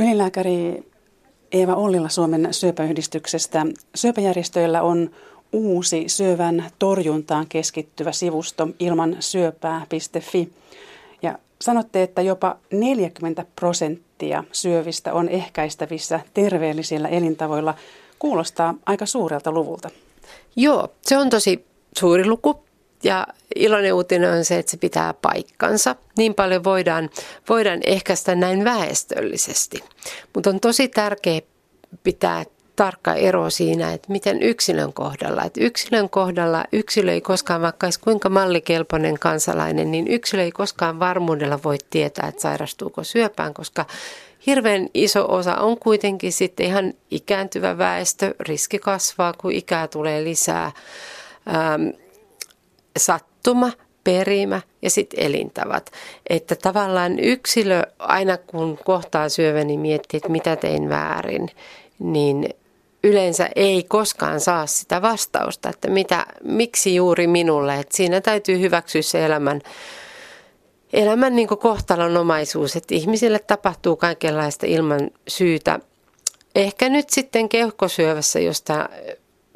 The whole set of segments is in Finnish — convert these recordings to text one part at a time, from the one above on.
Ylilääkäri Eeva Ollila Suomen syöpäyhdistyksestä. Syöpäjärjestöillä on uusi syövän torjuntaan keskittyvä sivusto ilman syöpää.fi. Ja sanotte, että jopa 40 prosenttia syövistä on ehkäistävissä terveellisillä elintavoilla. Kuulostaa aika suurelta luvulta. Joo, se on tosi suuri luku. Ja iloinen uutinen on se, että se pitää paikkansa. Niin paljon voidaan, voidaan ehkäistä näin väestöllisesti. Mutta on tosi tärkeää pitää tarkka ero siinä, että miten yksilön kohdalla. Että yksilön kohdalla yksilö ei koskaan, vaikka olisi kuinka mallikelpoinen kansalainen, niin yksilö ei koskaan varmuudella voi tietää, että sairastuuko syöpään, koska hirveän iso osa on kuitenkin sitten ihan ikääntyvä väestö. Riski kasvaa, kun ikää tulee lisää. Ähm, sattuma, perimä ja sitten elintavat. Että tavallaan yksilö aina kun kohtaa syövän, niin miettii, että mitä tein väärin, niin yleensä ei koskaan saa sitä vastausta, että mitä, miksi juuri minulle. Että siinä täytyy hyväksyä se elämän, elämän niin kohtalonomaisuus, että ihmisille tapahtuu kaikenlaista ilman syytä. Ehkä nyt sitten keuhkosyövässä, josta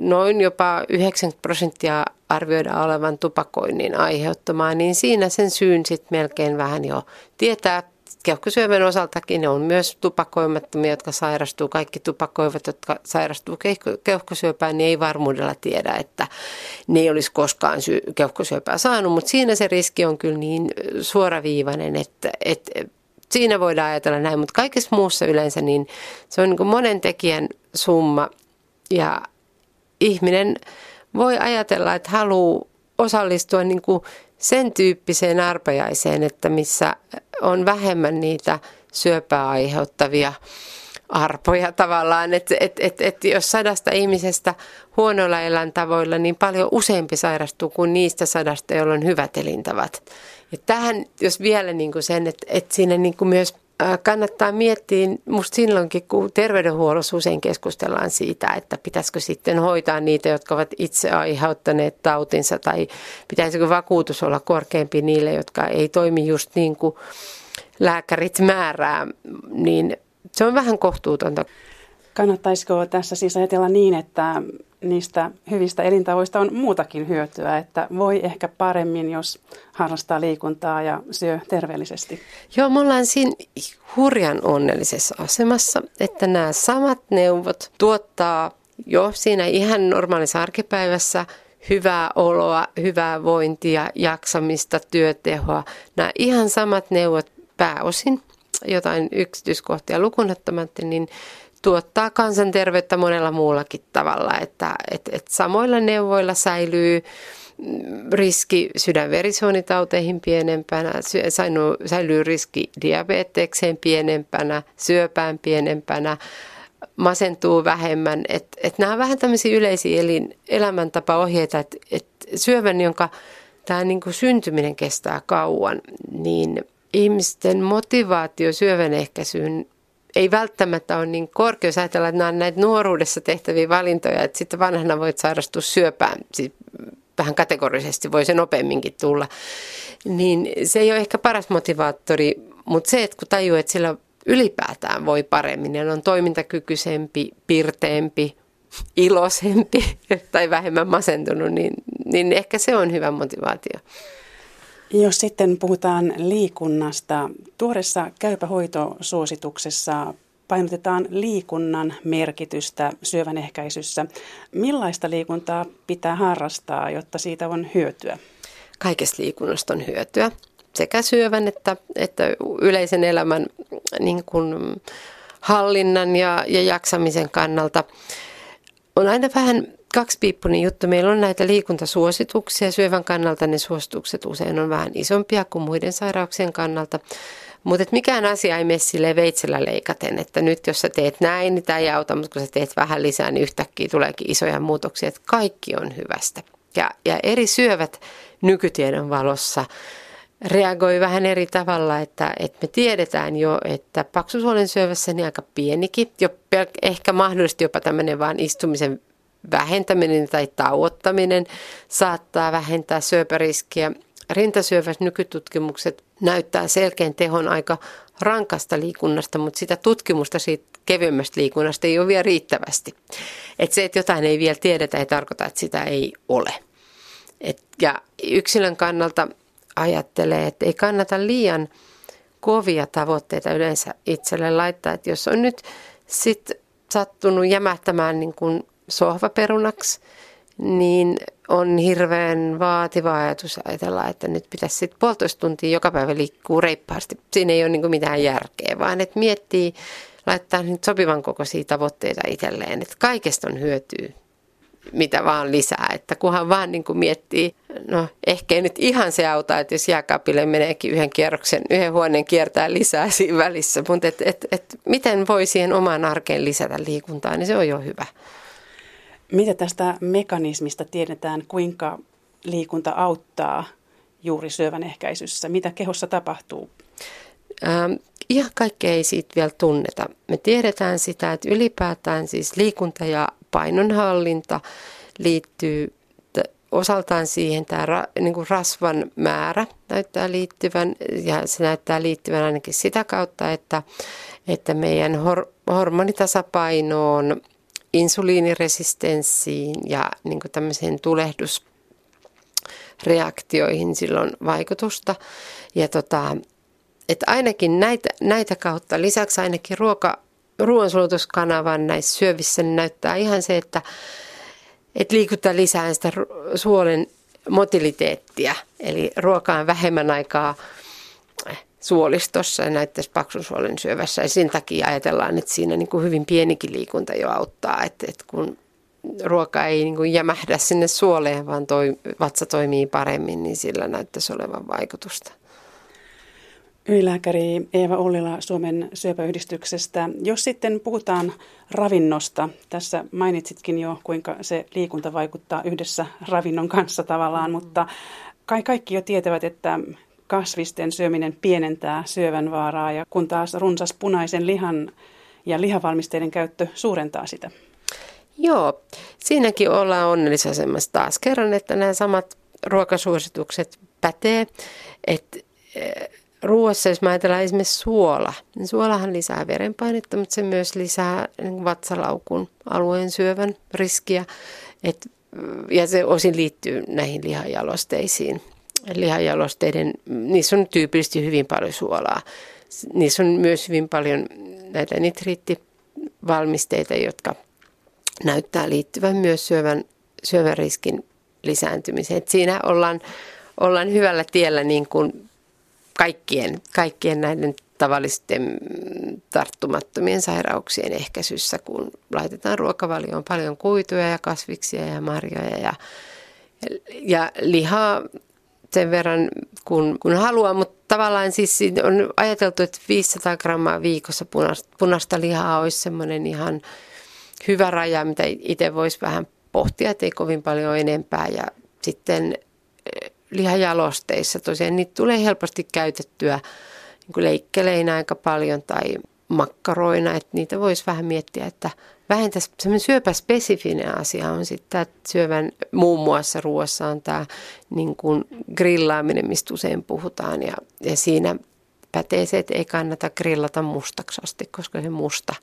noin jopa 90 prosenttia arvioidaan olevan tupakoinnin aiheuttamaa, niin siinä sen syyn sitten melkein vähän jo tietää. Keuhkosyövän osaltakin on myös tupakoimattomia, jotka sairastuu. Kaikki tupakoivat, jotka sairastuu keuhkosyöpään, niin ei varmuudella tiedä, että ne ei olisi koskaan sy- keuhkosyöpää saanut. Mutta siinä se riski on kyllä niin suoraviivainen, että, että siinä voidaan ajatella näin. Mutta kaikessa muussa yleensä niin se on niin monen tekijän summa ja ihminen voi ajatella, että haluaa osallistua niin kuin sen tyyppiseen arpajaiseen, että missä on vähemmän niitä syöpää aiheuttavia arpoja tavallaan, että et, et, et jos sadasta ihmisestä huonoilla eläntavoilla, niin paljon useampi sairastuu kuin niistä sadasta, joilla on hyvät elintavat. Ja tähän, jos vielä niin kuin sen, että, että siinä niin kuin myös kannattaa miettiä, musta silloinkin kun terveydenhuollossa usein keskustellaan siitä, että pitäisikö sitten hoitaa niitä, jotka ovat itse aiheuttaneet tautinsa tai pitäisikö vakuutus olla korkeampi niille, jotka ei toimi just niin kuin lääkärit määrää, niin se on vähän kohtuutonta. Kannattaisiko tässä siis ajatella niin, että niistä hyvistä elintavoista on muutakin hyötyä, että voi ehkä paremmin, jos harrastaa liikuntaa ja syö terveellisesti. Joo, me ollaan siinä hurjan onnellisessa asemassa, että nämä samat neuvot tuottaa jo siinä ihan normaalissa arkipäivässä hyvää oloa, hyvää vointia, jaksamista, työtehoa. Nämä ihan samat neuvot pääosin, jotain yksityiskohtia lukunottamatta, niin tuottaa kansanterveyttä monella muullakin tavalla, että et, et samoilla neuvoilla säilyy riski sydänverisuonitauteihin pienempänä, säilyy riski diabetekseen pienempänä, syöpään pienempänä, masentuu vähemmän. Et, et nämä on vähän tämmöisiä yleisiä elin, elämäntapaohjeita, että et syövän, jonka tämä niinku syntyminen kestää kauan, niin ihmisten motivaatio syövän ehkäisyyn ei välttämättä ole niin korkea, jos ajatellaan, että nämä on näitä nuoruudessa tehtäviä valintoja, että sitten vanhana voit sairastua syöpään, siis vähän kategorisesti voi se nopeamminkin tulla, niin se ei ole ehkä paras motivaattori, mutta se, että kun tajuu, että sillä ylipäätään voi paremmin ja on toimintakykyisempi, pirteempi, iloisempi tai vähemmän masentunut, niin, niin ehkä se on hyvä motivaatio. Jos sitten puhutaan liikunnasta, tuoreessa käypähoitosuosituksessa painotetaan liikunnan merkitystä syövän ehkäisyssä. Millaista liikuntaa pitää harrastaa, jotta siitä on hyötyä? Kaikesta liikunnasta on hyötyä, sekä syövän että, että yleisen elämän niin kuin hallinnan ja, ja jaksamisen kannalta. On aina vähän kaksipiippunen juttu. Meillä on näitä liikuntasuosituksia. Syövän kannalta ne suositukset usein on vähän isompia kuin muiden sairauksien kannalta. Mutta mikään asia ei mene sille veitsellä leikaten, että nyt jos sä teet näin, niin tämä ei auta, mutta kun sä teet vähän lisää, niin yhtäkkiä tuleekin isoja muutoksia, että kaikki on hyvästä. Ja, ja eri syövät nykytiedon valossa reagoi vähän eri tavalla, että, että me tiedetään jo, että paksusuolen syövässä niin aika pienikin, jo pelk- ehkä mahdollisesti jopa tämmöinen vaan istumisen vähentäminen tai tauottaminen saattaa vähentää syöpäriskiä. Rintasyövät nykytutkimukset näyttää selkeän tehon aika rankasta liikunnasta, mutta sitä tutkimusta siitä kevyemmästä liikunnasta ei ole vielä riittävästi. Et se, että jotain ei vielä tiedetä, ei tarkoita, että sitä ei ole. Et, ja yksilön kannalta ajattelee, että ei kannata liian kovia tavoitteita yleensä itselle laittaa. Että jos on nyt sit sattunut jämähtämään niin kuin sohvaperunaksi, niin on hirveän vaativa ajatus ajatella, että nyt pitäisi sitten puolitoista tuntia joka päivä liikkuu reippaasti. Siinä ei ole niin mitään järkeä, vaan että miettii, laittaa nyt sopivan kokoisia tavoitteita itselleen, että kaikesta on hyötyä mitä vaan lisää. Että kunhan vaan niin kuin miettii, no ehkä ei nyt ihan se auta, että jos jääkaapille meneekin yhden kierroksen, yhden huoneen kiertää lisää siinä välissä, mutta et, et, et, miten voi siihen omaan arkeen lisätä liikuntaa, niin se on jo hyvä. Mitä tästä mekanismista tiedetään, kuinka liikunta auttaa juuri syövän ehkäisyssä? Mitä kehossa tapahtuu? Ähm, ihan kaikkea ei siitä vielä tunneta. Me tiedetään sitä, että ylipäätään siis liikunta ja painonhallinta liittyy osaltaan siihen tämä ra, niin kuin rasvan määrä näyttää liittyvän ja se näyttää liittyvän ainakin sitä kautta, että, että meidän hor, hormonitasapainoon, insuliiniresistenssiin ja niin kuin tämmöiseen tulehdusreaktioihin silloin vaikutusta. Ja tota, että ainakin näitä, näitä kautta, lisäksi ainakin ruoka, ruoansulutuskanavan näissä syövissä niin näyttää ihan se, että, että liikuttaa lisää sitä suolen motiliteettia. Eli ruokaan vähemmän aikaa suolistossa ja näyttäisi paksun suolen syövässä. Ja sen takia ajatellaan, että siinä niin kuin hyvin pienikin liikunta jo auttaa, että, että kun ruoka ei niin kuin jämähdä sinne suoleen, vaan toi, vatsa toimii paremmin, niin sillä näyttäisi olevan vaikutusta. Ylilääkäri Eeva Ollila Suomen syöpäyhdistyksestä. Jos sitten puhutaan ravinnosta, tässä mainitsitkin jo, kuinka se liikunta vaikuttaa yhdessä ravinnon kanssa tavallaan, mutta kai kaikki jo tietävät, että kasvisten syöminen pienentää syövän vaaraa ja kun taas runsas punaisen lihan ja lihavalmisteiden käyttö suurentaa sitä. Joo, siinäkin ollaan onnellisasemassa taas kerran, että nämä samat ruokasuositukset pätee, että ruoassa, jos ajatellaan esimerkiksi suola, niin suolahan lisää verenpainetta, mutta se myös lisää niin vatsalaukun alueen syövän riskiä. Et, ja se osin liittyy näihin lihajalosteisiin. Lihajalosteiden, niissä on tyypillisesti hyvin paljon suolaa. Niissä on myös hyvin paljon näitä nitriittivalmisteita, jotka näyttää liittyvän myös syövän, syövän riskin lisääntymiseen. Et siinä ollaan, ollaan hyvällä tiellä niin kuin kaikkien, kaikkien näiden tavallisten tarttumattomien sairauksien ehkäisyssä, kun laitetaan ruokavalioon paljon kuituja ja kasviksia ja marjoja ja, ja lihaa sen verran kun, kun haluaa, mutta tavallaan siis on ajateltu, että 500 grammaa viikossa punaista, punaista lihaa olisi semmoinen ihan hyvä raja, mitä itse voisi vähän pohtia, että ei kovin paljon enempää ja sitten lihajalosteissa. Tosiaan niitä tulee helposti käytettyä niin leikkeleinä aika paljon tai makkaroina, että niitä voisi vähän miettiä, että vähentäisi semmoinen syöpäspesifinen asia on sitten että syövän muun muassa ruoassa on tämä niin kuin grillaaminen, mistä usein puhutaan ja, ja siinä pätee se, että ei kannata grillata mustaksi asti, koska se musta,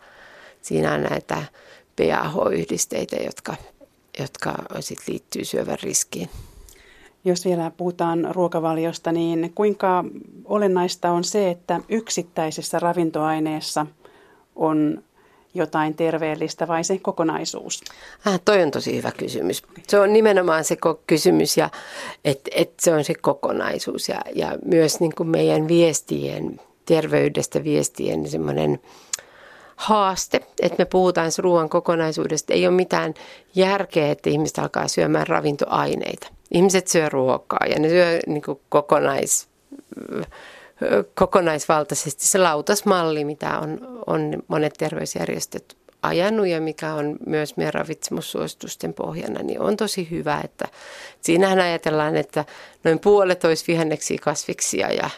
siinä on näitä PAH-yhdisteitä, jotka, jotka sit liittyy syövän riskiin. Jos vielä puhutaan ruokavaliosta, niin kuinka olennaista on se, että yksittäisessä ravintoaineessa on jotain terveellistä vai se kokonaisuus? Ah, toi on tosi hyvä kysymys. Se on nimenomaan se kysymys että et se on se kokonaisuus ja, ja myös niin kuin meidän viestien, terveydestä viestien semmoinen haaste, että me puhutaan ruoan kokonaisuudesta. Ei ole mitään järkeä, että ihmiset alkaa syömään ravintoaineita. Ihmiset syö ruokaa ja ne syö niin kuin kokonais, kokonaisvaltaisesti se lautasmalli, mitä on, on monet terveysjärjestöt ajanut ja mikä on myös meidän ravitsemussuositusten pohjana, niin on tosi hyvä, että siinähän ajatellaan, että noin puolet olisi vihanneksia kasviksia ja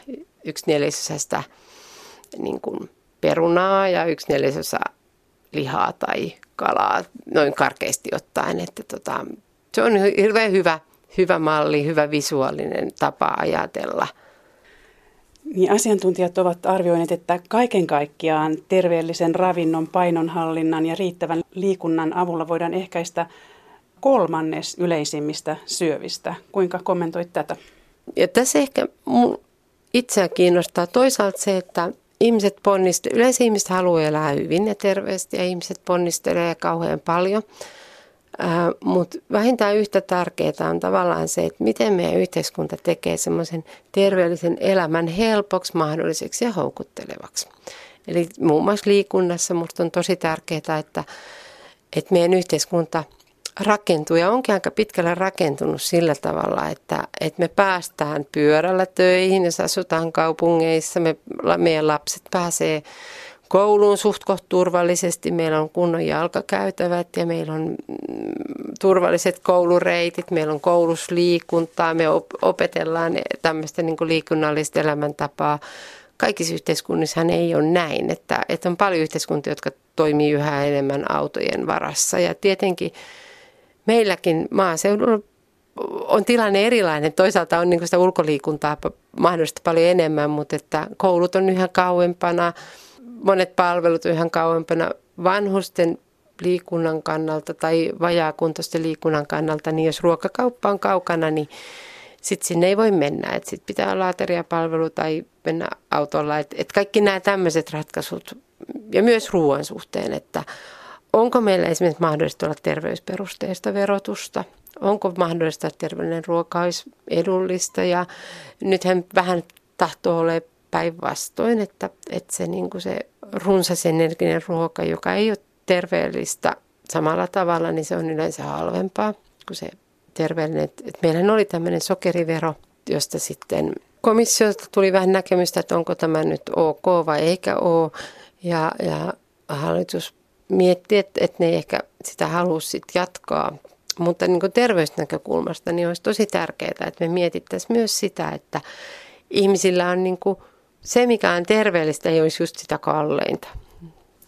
yksi neljäsosasta niin kuin perunaa ja yksi neljäsosa lihaa tai kalaa, noin karkeasti ottaen. Että tota, se on hirveän hyvä, hyvä malli, hyvä visuaalinen tapa ajatella. Niin asiantuntijat ovat arvioineet, että kaiken kaikkiaan terveellisen ravinnon, painonhallinnan ja riittävän liikunnan avulla voidaan ehkäistä kolmannes yleisimmistä syövistä. Kuinka kommentoit tätä? Ja tässä ehkä mun itseä kiinnostaa toisaalta se, että ihmiset ponnistelevat, yleensä ihmiset haluaa elää hyvin ja terveesti ja ihmiset ponnistelee kauhean paljon. Äh, Mutta vähintään yhtä tärkeää on tavallaan se, että miten meidän yhteiskunta tekee semmoisen terveellisen elämän helpoksi, mahdolliseksi ja houkuttelevaksi. Eli muun muassa liikunnassa minusta on tosi tärkeää, että, että meidän yhteiskunta – rakentuu ja onkin aika pitkälle rakentunut sillä tavalla, että, että me päästään pyörällä töihin, jos asutaan kaupungeissa, me, meidän lapset pääsee kouluun suht turvallisesti, meillä on kunnon jalkakäytävät ja meillä on mm, turvalliset koulureitit, meillä on koulusliikuntaa, me opetellaan tämmöistä niin liikunnallista elämäntapaa. Kaikissa yhteiskunnissa ei ole näin, että, että on paljon yhteiskuntia, jotka toimii yhä enemmän autojen varassa. Ja tietenkin meilläkin maaseudulla on tilanne erilainen. Toisaalta on niin sitä ulkoliikuntaa mahdollista paljon enemmän, mutta että koulut on yhä kauempana, monet palvelut yhä kauempana. Vanhusten liikunnan kannalta tai vajaakuntoisten liikunnan kannalta, niin jos ruokakauppa on kaukana, niin sitten sinne ei voi mennä. Sitten pitää olla ateriapalvelu tai mennä autolla. Et, et kaikki nämä tämmöiset ratkaisut ja myös ruoan suhteen, että Onko meillä esimerkiksi mahdollista olla terveysperusteista verotusta? Onko mahdollista, että terveellinen ruoka olisi edullista? Ja nythän vähän tahtoo olla päinvastoin, että, että se, niin kuin se runsas energinen ruoka, joka ei ole terveellistä samalla tavalla, niin se on yleensä halvempaa kuin se terveellinen. Että meillähän oli tämmöinen sokerivero, josta sitten komissiolta tuli vähän näkemystä, että onko tämä nyt ok vai eikä ole. Ja, ja hallitus mietti, että, että ne ei ehkä sitä halua sit jatkaa. Mutta niin kuin terveysnäkökulmasta niin olisi tosi tärkeää, että me mietittäisiin myös sitä, että ihmisillä on niin kuin, se, mikä on terveellistä, ei olisi just sitä kalleinta.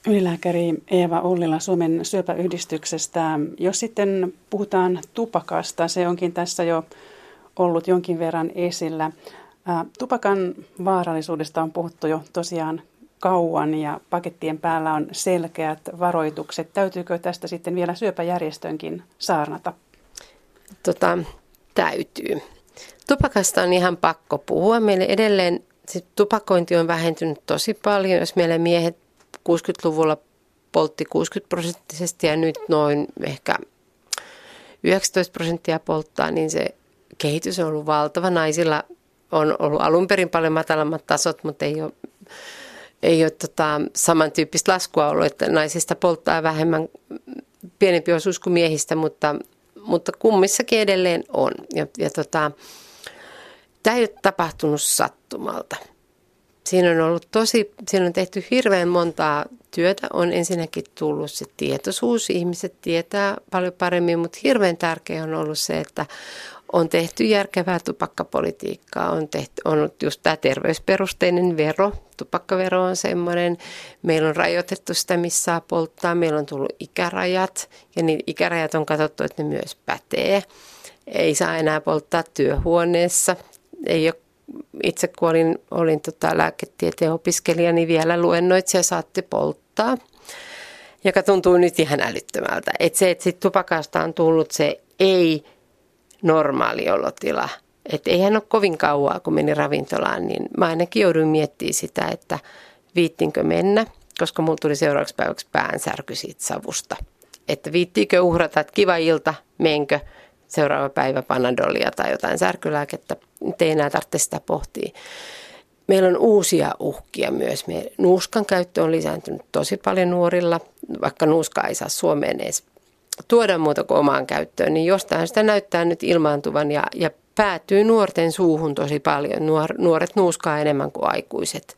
Ylilääkäri Eeva Ullila Suomen syöpäyhdistyksestä. Jos sitten puhutaan tupakasta, se onkin tässä jo ollut jonkin verran esillä. Tupakan vaarallisuudesta on puhuttu jo tosiaan kauan ja pakettien päällä on selkeät varoitukset. Täytyykö tästä sitten vielä syöpäjärjestönkin saarnata? Tota, täytyy. Tupakasta on ihan pakko puhua. Meille edelleen se tupakointi on vähentynyt tosi paljon. Jos meillä miehet 60-luvulla poltti 60 prosenttisesti ja nyt noin ehkä 19 prosenttia polttaa, niin se kehitys on ollut valtava. Naisilla on ollut alun perin paljon matalammat tasot, mutta ei ole ei ole tota, samantyyppistä laskua ollut, että naisista polttaa vähemmän pienempi osuus kuin miehistä, mutta, mutta kummissakin edelleen on. Ja, ja tota, tämä ei ole tapahtunut sattumalta. Siinä on ollut tosi, siinä on tehty hirveän montaa työtä. On ensinnäkin tullut se tietoisuus, ihmiset tietää paljon paremmin, mutta hirveän tärkeää on ollut se, että on tehty järkevää tupakkapolitiikkaa, on, tehty, on just tämä terveysperusteinen vero, tupakkavero on semmoinen, meillä on rajoitettu sitä, missä saa polttaa, meillä on tullut ikärajat ja niin ikärajat on katsottu, että ne myös pätee. Ei saa enää polttaa työhuoneessa, ei ole itse kun olin, olin tota lääketieteen opiskelija, niin vielä luennoitsija saatte polttaa, joka tuntuu nyt ihan älyttömältä. Että se, että tupakasta on tullut se ei normaali olotila. Että eihän ole kovin kauaa, kun meni ravintolaan, niin mä ainakin jouduin miettimään sitä, että viittinkö mennä, koska mulla tuli seuraavaksi päiväksi päänsärky siitä savusta. Että viittiinkö uhrata, että kiva ilta, menkö seuraava päivä panadolia tai jotain särkylääkettä, ei enää tarvitse sitä pohtia. Meillä on uusia uhkia myös. Me, nuuskan käyttö on lisääntynyt tosi paljon nuorilla, vaikka nuuska ei saa Suomeen edes tuoda muuta kuin omaan käyttöön, niin jostain sitä näyttää nyt ilmaantuvan ja, ja päätyy nuorten suuhun tosi paljon. Nuor, nuoret nuuskaa enemmän kuin aikuiset.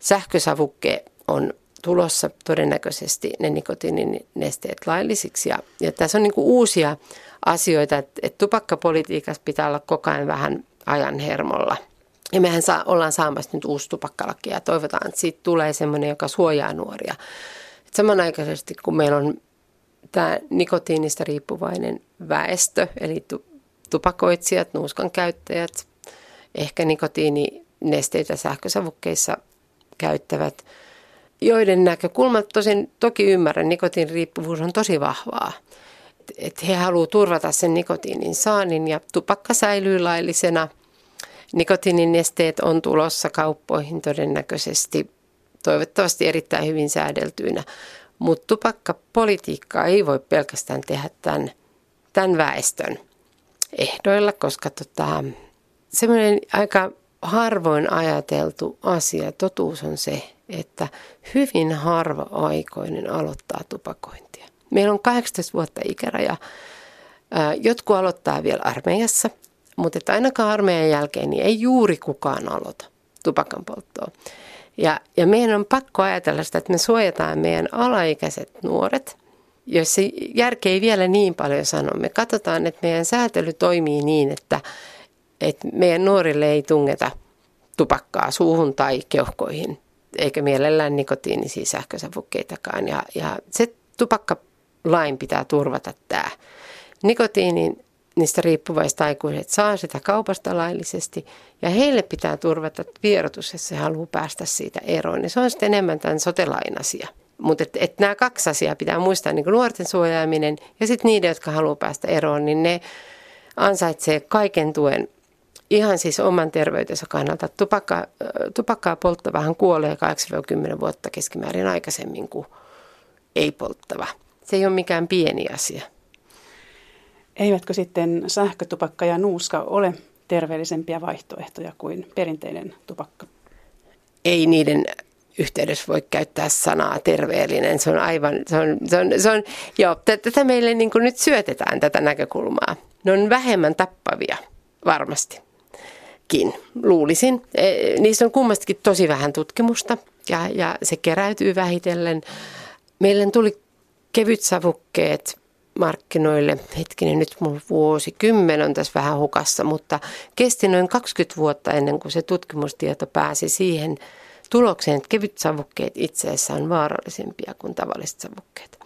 Sähkösavukke on tulossa todennäköisesti ne nikotiininesteet laillisiksi. Ja, ja tässä on niin uusia asioita, että, että tupakkapolitiikassa pitää olla koko ajan vähän ajan hermolla. Ja mehän saa, ollaan saamassa nyt uusi tupakkalaki ja toivotaan, että siitä tulee sellainen, joka suojaa nuoria. Et samanaikaisesti kun meillä on tämä nikotiinista riippuvainen väestö, eli tupakoitsijat, nuuskan käyttäjät, ehkä nikotiini nesteitä sähkösavukkeissa käyttävät, joiden näkökulmat tosin toki ymmärrän, nikotiiniriippuvuus on tosi vahvaa. Että he haluavat turvata sen nikotiinin saannin ja tupakka säilyy laillisena. Nikotiininesteet on tulossa kauppoihin todennäköisesti, toivottavasti erittäin hyvin säädeltyinä. Mutta tupakkapolitiikkaa ei voi pelkästään tehdä tämän, tämän väestön ehdoilla, koska tota, semmoinen aika harvoin ajateltu asia, totuus on se, että hyvin harva aikoinen aloittaa tupakointia. Meillä on 18 vuotta ikäraja. Jotkut aloittaa vielä armeijassa, mutta että ainakaan armeijan jälkeen niin ei juuri kukaan aloita tupakan polttoa. Ja, ja meidän on pakko ajatella sitä, että me suojataan meidän alaikäiset nuoret, jos se järke ei vielä niin paljon sano. Me katsotaan, että meidän säätely toimii niin, että, että meidän nuorille ei tungeta tupakkaa suuhun tai keuhkoihin, eikä mielellään nikotiinisia sähkösavukkeitakaan. Ja, ja se tupakkalain pitää turvata tämä. Nikotiinin niistä riippuvaiset aikuiset saa sitä kaupasta laillisesti ja heille pitää turvata vierotus, jos se haluaa päästä siitä eroon. Ja se on sitten enemmän tämän sotelain asia. Mutta et, et nämä kaksi asiaa pitää muistaa, niin nuorten suojaaminen ja sitten niiden, jotka haluaa päästä eroon, niin ne ansaitsee kaiken tuen ihan siis oman terveytensä kannalta. Tupakka, tupakkaa polttavahan kuolee 8-10 vuotta keskimäärin aikaisemmin kuin ei polttava. Se ei ole mikään pieni asia. Eivätkö sitten sähkötupakka ja nuuska ole terveellisempiä vaihtoehtoja kuin perinteinen tupakka? Ei niiden yhteydessä voi käyttää sanaa terveellinen. Se on aivan, se on, se on, se on joo, tätä meille niin kuin nyt syötetään tätä näkökulmaa. Ne on vähemmän tappavia, varmasti. Luulisin. E, niissä on kummastikin tosi vähän tutkimusta ja, ja se keräytyy vähitellen. Meille tuli kevytsavukkeet markkinoille, hetkinen nyt mun vuosikymmen on tässä vähän hukassa, mutta kesti noin 20 vuotta ennen kuin se tutkimustieto pääsi siihen tulokseen, että kevyt savukkeet itse asiassa on vaarallisempia kuin tavalliset savukkeet.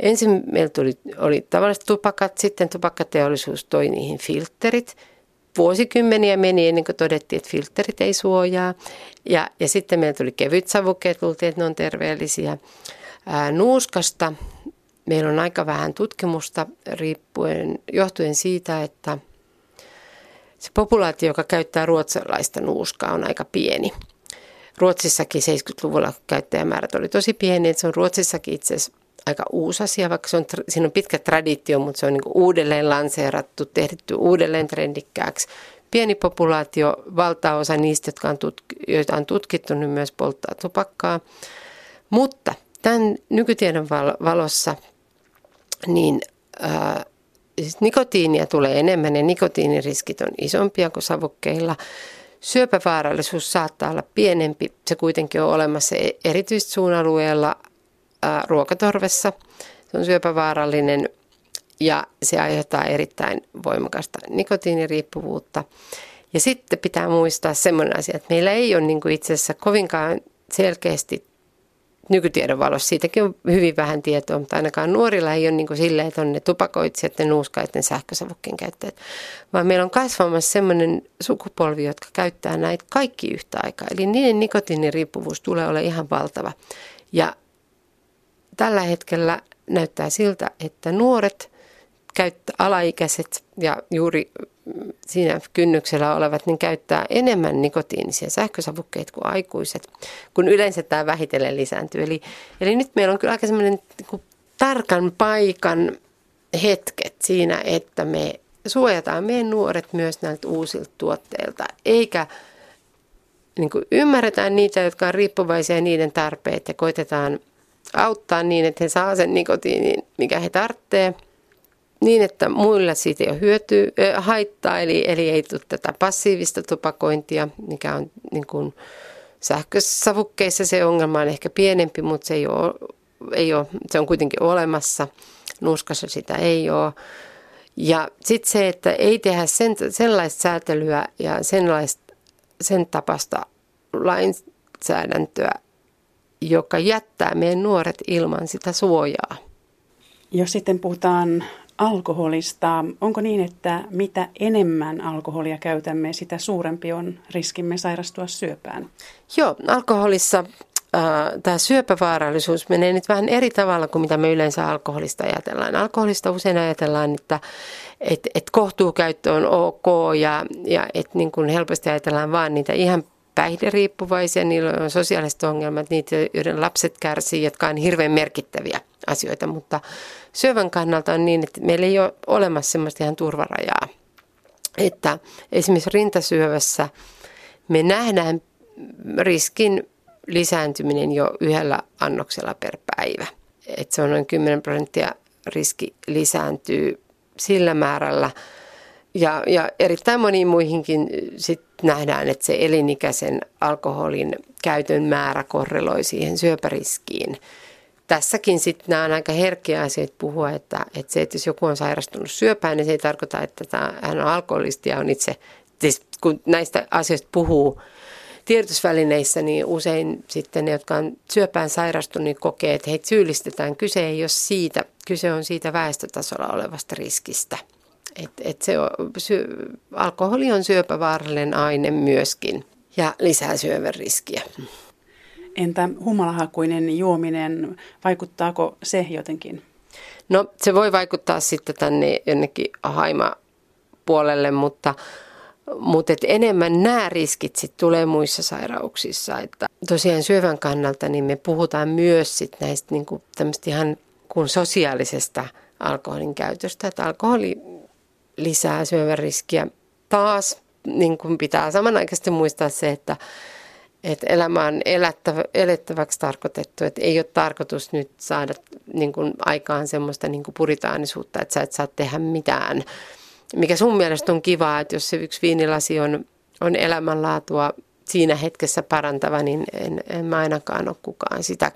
Ensin meillä tuli, oli tavalliset tupakat, sitten tupakkateollisuus toi niihin filterit. Vuosikymmeniä meni ennen kuin todettiin, että filterit ei suojaa. Ja, ja sitten meillä tuli kevyt savukkeet, luultiin, että ne on terveellisiä. Nuuskasta meillä on aika vähän tutkimusta riippuen, johtuen siitä, että se populaatio, joka käyttää ruotsalaista nuuskaa, on aika pieni. Ruotsissakin 70-luvulla käyttäjämäärät oli tosi pieni, että se on Ruotsissakin itse asiassa aika uusi asia, vaikka se on, siinä on pitkä traditio, mutta se on niin uudelleen lanseerattu, tehty uudelleen trendikkääksi. Pieni populaatio, valtaosa niistä, jotka on tutk- joita on tutkittu, niin myös polttaa tupakkaa. Mutta tämän nykytiedon valossa niin ää, siis nikotiinia tulee enemmän ja nikotiiniriskit on isompia kuin savukkeilla. Syöpävaarallisuus saattaa olla pienempi. Se kuitenkin on olemassa e-, erityisesti suun alueella ää, ruokatorvessa. Se on syöpävaarallinen ja se aiheuttaa erittäin voimakasta nikotiiniriippuvuutta. Ja sitten pitää muistaa semmoinen asia, että meillä ei ole niin kuin itse asiassa kovinkaan selkeästi nykytiedon valossa siitäkin on hyvin vähän tietoa, mutta ainakaan nuorilla ei ole niin kuin silleen, että on ne tupakoitsijat, ne nuuskaat, ne sähkösavukkeen käyttäjät, vaan meillä on kasvamassa sellainen sukupolvi, jotka käyttää näitä kaikki yhtä aikaa. Eli niiden nikotiiniriippuvuus tulee olla ihan valtava. Ja tällä hetkellä näyttää siltä, että nuoret käyttää alaikäiset ja juuri siinä kynnyksellä olevat, niin käyttää enemmän nikotiinisia sähkösavukkeita kuin aikuiset, kun yleensä tämä vähitellen lisääntyy. Eli, eli nyt meillä on kyllä aika semmoinen niin tarkan paikan hetket siinä, että me suojataan meidän nuoret myös näiltä uusilta tuotteilta, eikä niin kuin ymmärretään niitä, jotka on riippuvaisia niiden tarpeet ja koitetaan auttaa niin, että he saa sen nikotiinin, mikä he tarvitsevat niin, että muilla siitä ei ole hyötyä, äh, haittaa, eli, eli ei tule tätä passiivista tupakointia, mikä on niin kuin sähkösavukkeissa se ongelma on ehkä pienempi, mutta se, ei ole, ei ole, se on kuitenkin olemassa. Nuuskassa sitä ei ole. Ja sitten se, että ei tehdä sen, sellaista säätelyä ja sellaista, sen tapasta lainsäädäntöä, joka jättää meidän nuoret ilman sitä suojaa. Jos sitten puhutaan alkoholista. Onko niin, että mitä enemmän alkoholia käytämme, sitä suurempi on riskimme sairastua syöpään? Joo, alkoholissa tämä syöpävaarallisuus menee nyt vähän eri tavalla kuin mitä me yleensä alkoholista ajatellaan. Alkoholista usein ajatellaan, että et, et kohtuukäyttö on ok ja, ja että niin kuin helposti ajatellaan vaan niitä ihan päihderiippuvaisia, niillä on sosiaaliset ongelmat, niitä, joiden lapset kärsii, jotka on hirveän merkittäviä asioita, mutta syövän kannalta on niin, että meillä ei ole olemassa sellaista ihan turvarajaa. Että esimerkiksi rintasyövässä me nähdään riskin lisääntyminen jo yhdellä annoksella per päivä. Että se on noin 10 prosenttia riski lisääntyy sillä määrällä. Ja, ja erittäin moniin muihinkin sit nähdään, että se elinikäisen alkoholin käytön määrä korreloi siihen syöpäriskiin. Tässäkin sitten nämä on aika herkkiä asioita puhua, että, että se, että jos joku on sairastunut syöpään, niin se ei tarkoita, että tämä, hän on alkoholisti ja on itse, siis kun näistä asioista puhuu tiedotusvälineissä, niin usein sitten ne, jotka on syöpään sairastunut, niin kokee, että heitä syyllistetään. Kyse ei ole siitä, kyse on siitä väestötasolla olevasta riskistä. Et, et se on, sy, alkoholi on syöpävaarallinen aine myöskin ja lisää syövän riskiä. Entä humalahakuinen juominen, vaikuttaako se jotenkin? No se voi vaikuttaa sitten tänne jonnekin haima-puolelle, mutta, mutta et enemmän nämä riskit sit tulee muissa sairauksissa. Että tosiaan syövän kannalta niin me puhutaan myös sit näistä niinku ihan kuin sosiaalisesta alkoholin käytöstä. Että alkoholi lisää syövän riskiä. Taas niin kuin pitää samanaikaisesti muistaa se, että, että elämä on elättävä, elettäväksi tarkoitettu, että ei ole tarkoitus nyt saada niin kuin aikaan semmoista niin kuin puritaanisuutta, että sä et saa tehdä mitään. Mikä sun mielestä on kiva, että jos se yksi viinilasi on, on elämänlaatua siinä hetkessä parantava, niin en, en mä ainakaan ole kukaan sitä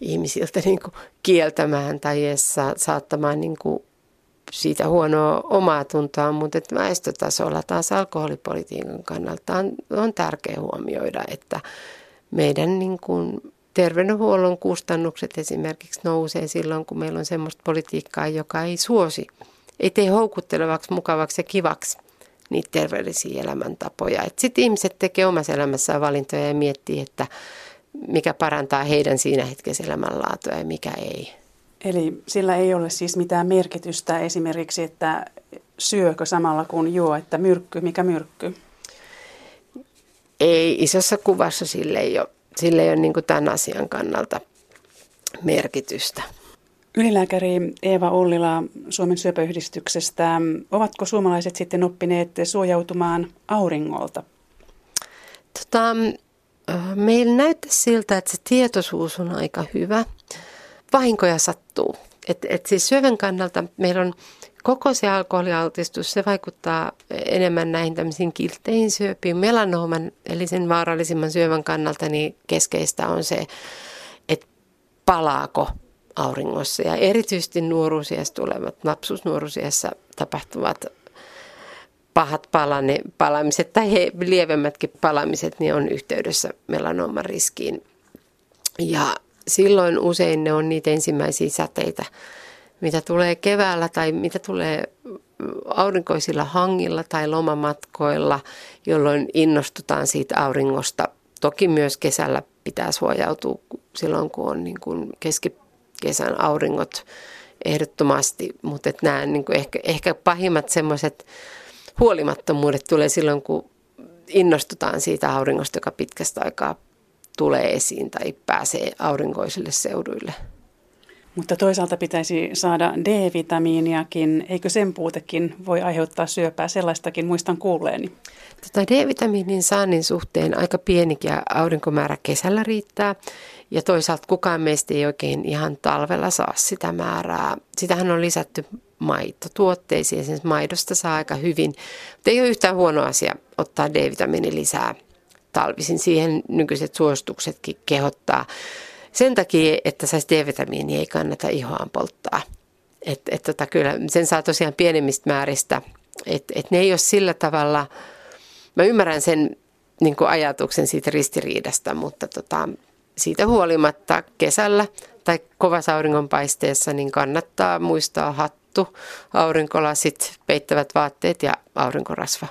ihmisiltä niin kuin kieltämään tai edes saattamaan niin kuin siitä huonoa omaa tuntoa, mutta että väestötasolla taas alkoholipolitiikan kannalta on, on tärkeää huomioida, että meidän niin kuin terveydenhuollon kustannukset esimerkiksi nousee silloin, kun meillä on sellaista politiikkaa, joka ei suosi, ei tee houkuttelevaksi, mukavaksi ja kivaksi niitä terveellisiä elämäntapoja. Sitten ihmiset tekee omassa elämässään valintoja ja miettii, että mikä parantaa heidän siinä hetkessä elämänlaatua ja mikä ei. Eli sillä ei ole siis mitään merkitystä esimerkiksi, että syökö samalla kuin juo, että myrkky, mikä myrkky? Ei, isossa kuvassa sille ei ole, sille ei ole niin tämän asian kannalta merkitystä. Ylilääkäri Eeva Ollila Suomen syöpäyhdistyksestä. Ovatko suomalaiset sitten oppineet suojautumaan auringolta? Tota, meillä näyttää siltä, että se tietoisuus on aika hyvä vahinkoja sattuu. Et, et siis syövän kannalta meillä on koko se alkoholialtistus, se vaikuttaa enemmän näihin tämmöisiin kiltteihin syöpiin. Melanooman, eli sen vaarallisimman syövän kannalta, niin keskeistä on se, että palaako auringossa. Ja erityisesti nuoruusiassa tulevat, lapsuusnuoruusiassa tapahtuvat pahat palane, palamiset tai he, lievemmätkin palamiset, niin on yhteydessä melanooman riskiin. Ja silloin usein ne on niitä ensimmäisiä säteitä, mitä tulee keväällä tai mitä tulee aurinkoisilla hangilla tai lomamatkoilla, jolloin innostutaan siitä auringosta. Toki myös kesällä pitää suojautua silloin, kun on niin kuin keskikesän auringot ehdottomasti, mutta että nämä niin kuin ehkä, ehkä pahimmat semmoiset huolimattomuudet tulee silloin, kun innostutaan siitä auringosta, joka pitkästä aikaa tulee esiin tai pääsee aurinkoisille seuduille. Mutta toisaalta pitäisi saada D-vitamiiniakin. Eikö sen puutekin voi aiheuttaa syöpää? Sellaistakin muistan kuulleeni. Tota D-vitamiinin saannin suhteen aika pienikin aurinkomäärä kesällä riittää. Ja toisaalta kukaan meistä ei oikein ihan talvella saa sitä määrää. Sitähän on lisätty maitotuotteisiin, siis maidosta saa aika hyvin. Mutta ei ole yhtään huono asia ottaa D-vitamiini lisää talvisin. Siihen nykyiset suosituksetkin kehottaa. Sen takia, että saisi D-vitamiini, ei kannata ihoaan polttaa. Et, et tota, kyllä sen saa tosiaan pienemmistä määristä. Et, et ne ei ole sillä tavalla, mä ymmärrän sen niin ajatuksen siitä ristiriidasta, mutta tota, siitä huolimatta kesällä tai kovassa auringonpaisteessa niin kannattaa muistaa hattu, aurinkolasit, peittävät vaatteet ja aurinkorasva